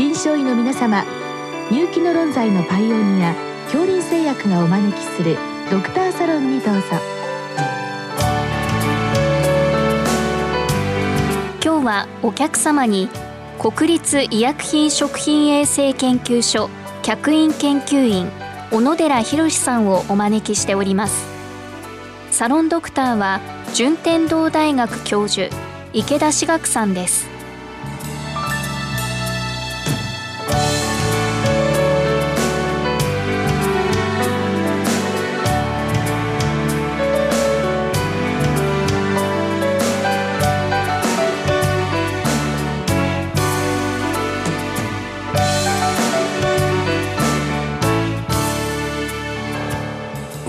臨床医の皆様入気の論剤のパイオニア恐林製薬がお招きするドクターサロンにどうぞ。今日はお客様に国立医薬品食品衛生研究所客員研究員小野寺博さんをお招きしております。サロンドクターは順天堂大学教授池田志学さんです。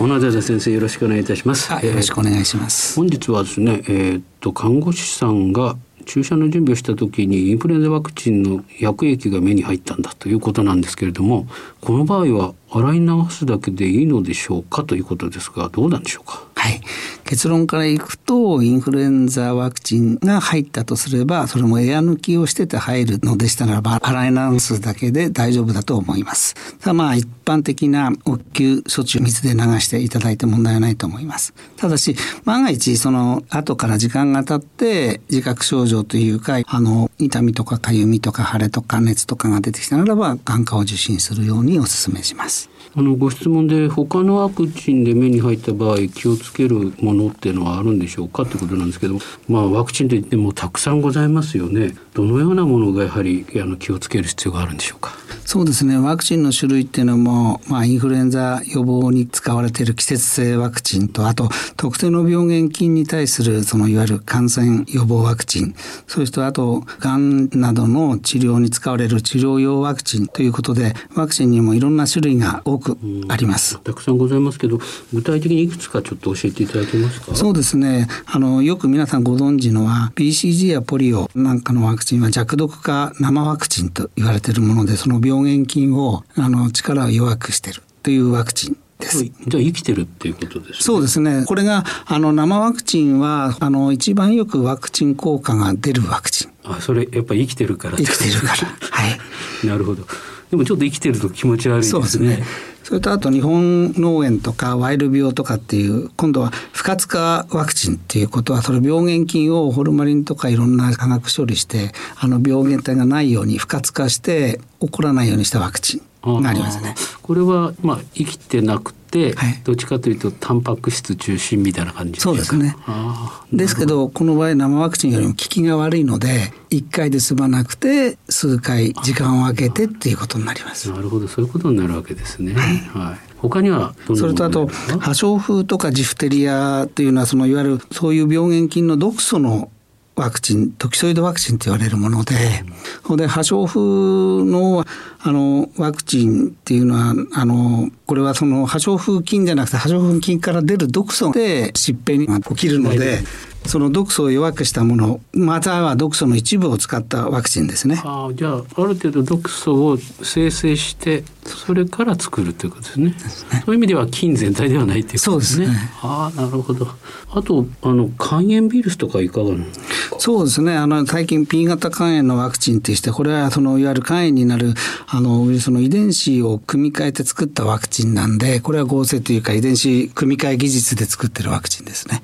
小野寺先生よろしくお願いいたします。よろしくお願いします。本日はですね、えー、っと看護師さんが注射の準備をした時にインフルエンザワクチンの薬液が目に入ったんだということなんですけれどもこの場合は洗い流すだけでいいのでしょうかということですがどうなんでしょうか？はい。結論からいくとインフルエンザワクチンが入ったとすればそれもエア抜きをしてて入るのでしたならば洗い流すだけで大丈夫だと思います。ただまあ一般的な応急処置を水で流していただいて問題はないと思います。ただし万が一その後から時間が経って自覚症状というかあの痛みとかかゆみとか腫れとか熱とかが出てきたならば眼科を受診するようにお勧めします。あのご質問で他のワクチンで目に入った場合気をつけるものっていうのはあるんでしょうかということなんですけどまあワクチンといってもたくさんございますよね。どのようなものがやはりあの気をつける必要があるんでしょうか？そうですね。ワクチンの種類っていうのも、まあ、インフルエンザ予防に使われている季節性ワクチンとあと特定の病原菌に対するそのいわゆる感染予防ワクチンそしてあとがんなどの治療に使われる治療用ワクチンということでワクチンにもいろんな種類が多くあります。たくさんございますけど具体的にいくつかちょっと教えていただけますか？そうですねあのよく皆さんご存知のは BCG やポリオなんかのワクチンは弱毒化生ワクチンと言われているものでその病原菌をあの力を弱くしているというワクチンです。じゃあ生きてるっていうことですね。そうですね。これがあの生ワクチンはあの一番よくワクチン効果が出るワクチン。あ、それやっぱ生きてるから。生きてるから。はい。なるほど。でもちょっと生きてると気持ち悪いですね。そうですね。それとあと日本脳炎とかワイル病とかっていう今度は不活化ワクチンっていうことはその病原菌をホルマリンとかいろんな化学処理してあの病原体がないように不活化して起こらないようにしたワクチンがありますね。これはまあ生きてなくて、はい、どっちかというとタンパク質中心みたいな感じ。ですかそうですね。ですけどこの場合生ワクチンよりも効きが悪いので1回で済まなくて数回時間を空けてっていうことになります。なるほど。そういうことになるわけですね、はい、はい、他にはそれとあと破傷風とかジフテリアっていうのはそのいわゆるそういう病原菌の毒素のワクチントキソイドワクチンと言われるもので、うん、で破傷風のあのワクチンっていうのはあのこれはその破傷風菌じゃなくて破傷風菌から出る毒素で疾病に起きるので。その毒素を弱くしたものまたは毒素の一部を使ったワクチンですね。あじゃあある程度毒素を生成してそれから作るということですね。ねそういう意味では菌全体ではないっていうことですね。すねああなるほど。あとあの肝炎ウイルスとかいかがそうですね。あの最近 P 型肝炎のワクチンってしてこれはそのいわゆる肝炎になるあのウイルスの遺伝子を組み換えて作ったワクチンなんでこれは合成というか遺伝子組み換え技術で作ってるワクチンですね。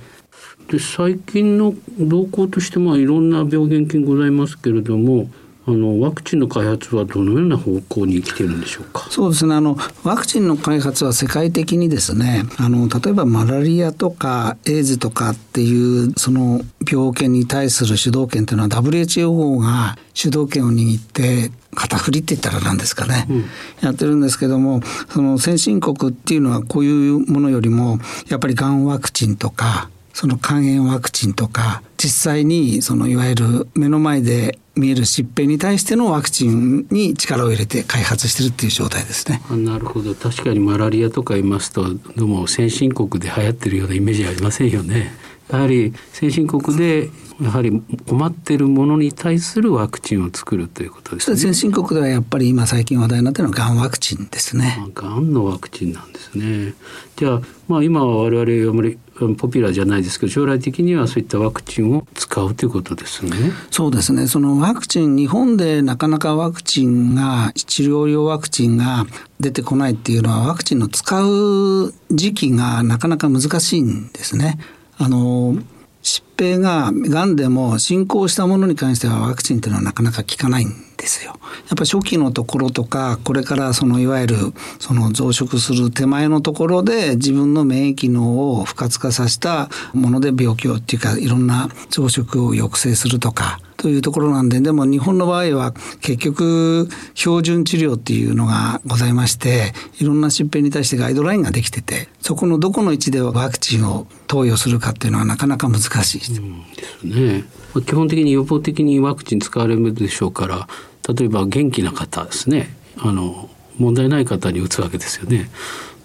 で最近の動向としてまあいろんな病原菌ございますけれどもあのワクチンの開発はどのような方向に来てるんでしょうか？そうですね。あのワクチンの開発は世界的にですねあの例えばマラリアとかエイズとかっていうその病気に対する主導権というのは WHO が主導権を握って旗振りって言ったらなんですかね、うん、やってるんですけどもその先進国っていうのはこういうものよりもやっぱりがんワクチンとかその肝炎ワクチンとか実際にそのいわゆる目の前で見える疾病に対してのワクチンに力を入れて開発してるっていう状態ですね。なるほど確かにマラリアとか言いますとどうも先進国で流行ってるようなイメージありませんよね。やはり先進国でやはり困っているものに対するワクチンを作るということですね。先進国ではやっぱり今最近話題になっているのはがんワクチンですね。がんのワクチンなんですね。じゃあまあ今は我々あまりポピュラーじゃないですけど将来的にはそういったワクチンを使うということですね。そうですね。そのワクチン日本でなかなかワクチンが治療用ワクチンが出てこないっていうのはワクチンの使う時期がなかなか難しいんですね。あの疾病ががんでも進行したものに関してはワクチンっていうのはなかなか効かないんですよ。やっぱ初期のところとかこれからそのいわゆるその増殖する手前のところで自分の免疫機能を不活化させたもので病気をっていうかいろんな増殖を抑制するとかというところなんででも日本の場合は結局標準治療っていうのがございましていろんな疾病に対してガイドラインができててそこのどこの位置ではワクチンを投与するかっていうのはなかなか難しいです。うんですね。基本的に予防的にワクチン使われるでしょうから例えば元気な方ですねあの問題ない方に打つわけですよね。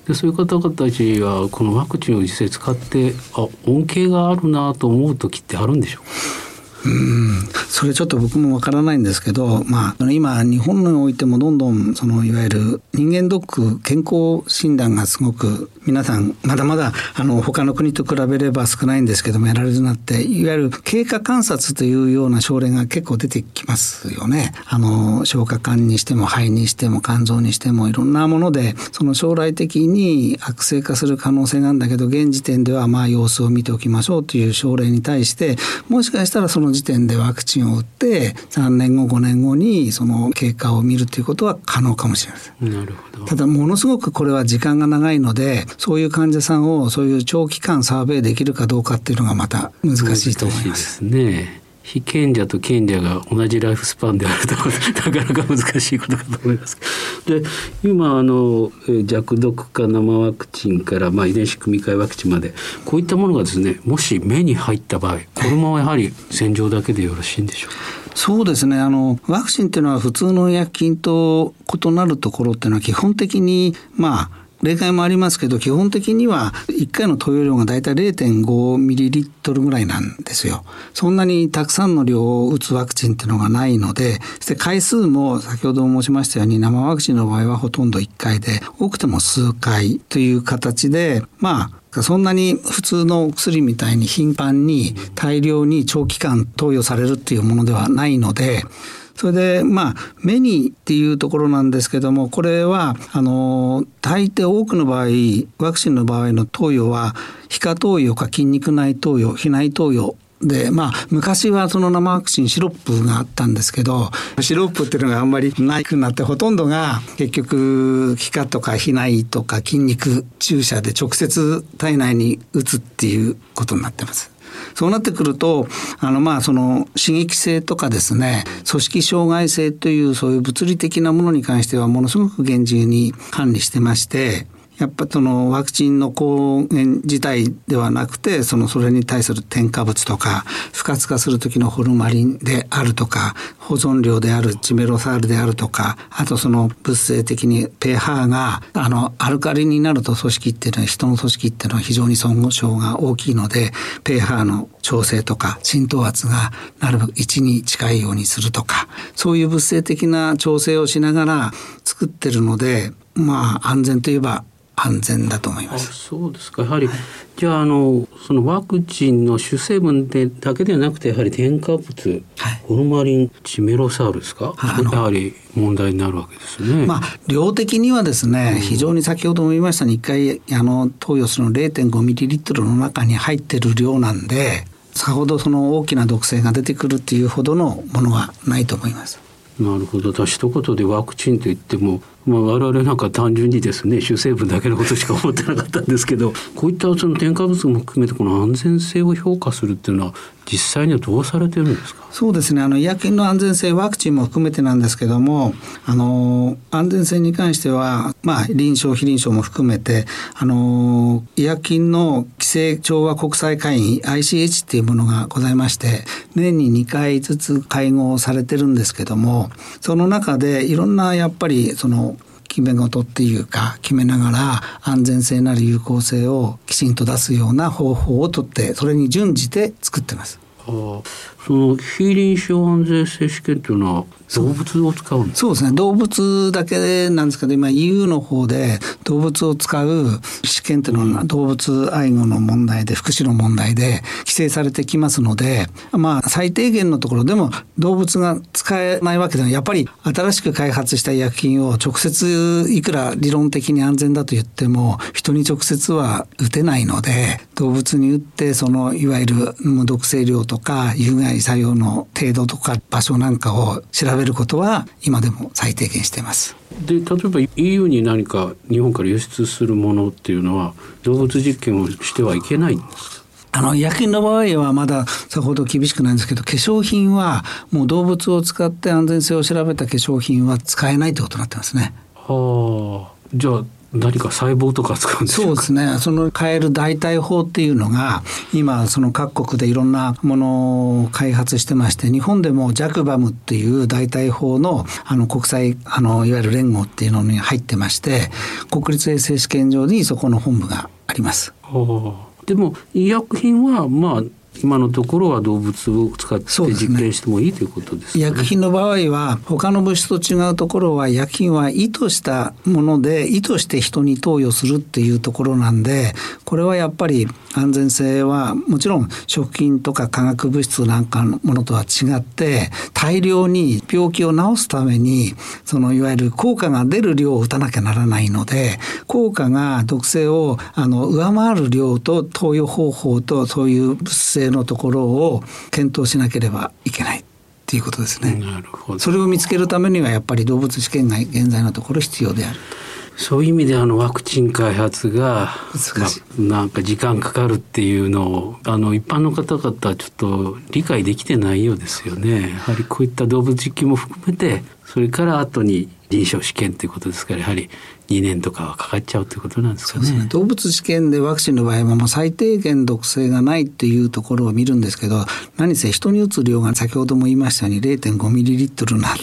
でそういう方々たちはこのワクチンを実際使ってあ恩恵があるなと思う時ってあるんでしょうか？うんそれちょっと僕もわからないんですけど、まあ、今日本においてもどんどんそのいわゆる人間ドック健康診断がすごく皆さんまだまだあの他の国と比べれば少ないんですけどもやられるようになっていわゆる経過観察というような症例が結構出てきますよね。あの消化管にしても肺にしても肝臓にしてもいろんなものでその将来的に悪性化する可能性があるんだけど現時点ではまあ様子を見ておきましょうという症例に対してもしかしたらその時点でワクチンを打って3年後5年後にその経過を見るということは可能かもしれません。なるほどただものすごくこれは時間が長いのでそういう患者さんをそういう長期間サーベイできるかどうかっていうのがまた難しいと思います。すね被験者と賢者が同じライフスパンであるとなかなか難しいことかと思います。で今あの弱毒化生ワクチンから、まあ、遺伝子組み換えワクチンまでこういったものがですねもし目に入った場合このままやはり洗浄だけでよろしいんでしょうか？そうですねあのワクチンっていうのは普通の医薬品と異なるところっていうのは基本的にまあ例外もありますけど基本的には1回の投与量がだいたい0.5ミリリットルぐらいなんですよ。そんなにたくさんの量を打つワクチンっていうのがないのでそして回数も先ほど申しましたように生ワクチンの場合はほとんど1回で多くても数回という形でまあそんなに普通の薬みたいに頻繁に大量に長期間投与されるっていうものではないのでそれでまあ目にっていうところなんですけどもこれはあの大抵多くの場合ワクチンの場合の投与は皮下投与か筋肉内投与皮内投与でまあ昔はその生ワクチンシロップがあったんですけどシロップっていうのがあんまりないくなってほとんどが結局皮下とか皮内とか筋肉注射で直接体内に打つっていうことになってます。そうなってくると、あの、まあ、その、刺激性とかですね、組織障害性というそういう物理的なものに関してはものすごく厳重に管理してまして、やっぱそのワクチンの抗原自体ではなくてそのそれに対する添加物とか不活化する時のホルマリンであるとか保存量であるチメロサールであるとかあとその物性的に pH があのアルカリになると組織っていうのは人の組織っていうのは非常に損傷が大きいので pH の調整とか浸透圧がなるべく1に近いようにするとかそういう物性的な調整をしながら作ってるのでまあ安全といえば安全だと思います。そうですか。やはり、はい、じゃああのそのワクチンの主成分でだけではなくてやはり添加物、はい、ホルマリンチメロサウルですか。やはり問題になるわけですね。まあ量的にはですね、非常に先ほども言いましたに一回あの投与するの0.5ミリリットルの中に入ってる量なんで。さほどその大きな毒性が出てくるっていうほどのものはないと思います。なるほど。私一言でワクチンと言ってもまあ、我々なんか単純にですね主成分だけのことしか思ってなかったんですけどこういったその添加物も含めてこの安全性を評価するっていうのは実際にはどうされてるんですか？そうですね。あの医薬品の安全性ワクチンも含めてなんですけどもあの安全性に関しては、まあ、臨床非臨床も含めてあの医薬品の規制調和国際会議 ICH っていうものがございまして年に2回ずつ会合されてるんですけどもその中でいろんなやっぱりその決め事っていうか決めながら安全性なり有効性をきちんと出すような方法をとってそれに準じて作ってます。その非臨床安全性試験というのは動物を使うんそうですね。動物だけなんですけど今 EU の方で動物を使う試験っていうのは動物愛護の問題で福祉の問題で規制されてきますのでまあ最低限のところでも動物が使えないわけではやっぱり新しく開発した医薬品を直接いくら理論的に安全だと言っても人に直接は打てないので動物に打ってそのいわゆる無毒性量とか有害作用の程度とか場所なんかを調べることは今でも最低限しています。で例えば EU に何か日本から輸出するものっていうのは動物実験をしてはいけないんですあの、薬品の場合はまださほど厳しくないんですけど、化粧品はもう動物を使って安全性を調べた化粧品は使えないということになってますね。はあ。じゃあ何か細胞とか使うんでそうですね。その変える代替法っていうのが、今、その各国でいろんなものを開発してまして、日本でもジャクバムっていう代替法の、あの、国際、あの、いわゆる連合っていうのに入ってまして、国立衛生試験場にそこの本部があります。でも、医薬品は、まあ、今のところは動物を使って実験してもいい、ということです、ね、薬品の場合は他の物質と違うところは薬品は意図したもので意図して人に投与するっていうところなんでこれはやっぱり安全性はもちろん食品とか化学物質なんかのものとは違って大量に病気を治すためにそのいわゆる効果が出る量を打たなきゃならないので効果が毒性をあの上回る量と投与方法とそういう物性のところを検討しなければいけない。っていうことですね。なるほど。それを見つけるためにはやっぱり動物試験が現在のところ必要であると。そういう意味であのワクチン開発が、まあ、なんか時間かかるっていうのをあの一般の方々はちょっと理解できてないようですよね。やはりこういった動物実験も含めてそれから後に臨床試験ということですからやはり2年とかはかかっちゃうということなんですかね、ね、動物試験でワクチンの場合はもう最低限毒性がないっていうところを見るんですけど何せ人に打つ量が先ほども言いましたように0.5ミリリットルなんで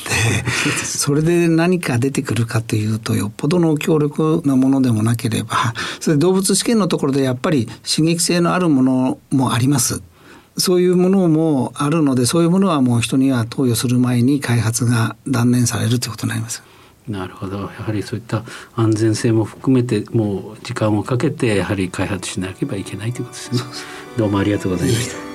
それで何か出てくるかというとよっぽどの強力なものでもなければそれ動物試験のところでやっぱり刺激性のあるものもあります。そういうものもあるのでそういうものはもう人には投与する前に開発が断念されるということになります。なるほどやはりそういった安全性も含めてもう時間をかけてやはり開発しなければいけないということですね。どうもありがとうございました。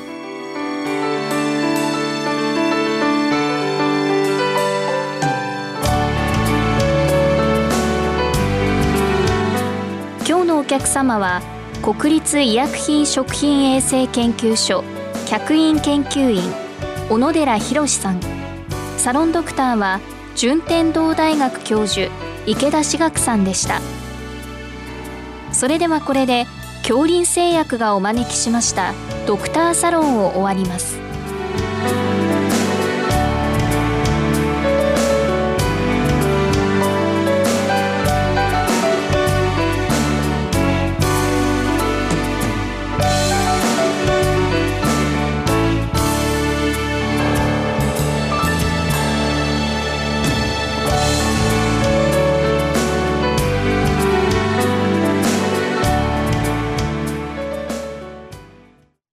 今日のお客様は国立医薬品食品衛生研究所客員研究員小野寺宏さん。サロンドクターは順天堂大学教授池田志学さんでした。それではこれで恐林製薬がお招きしましたドクターサロンを終わります。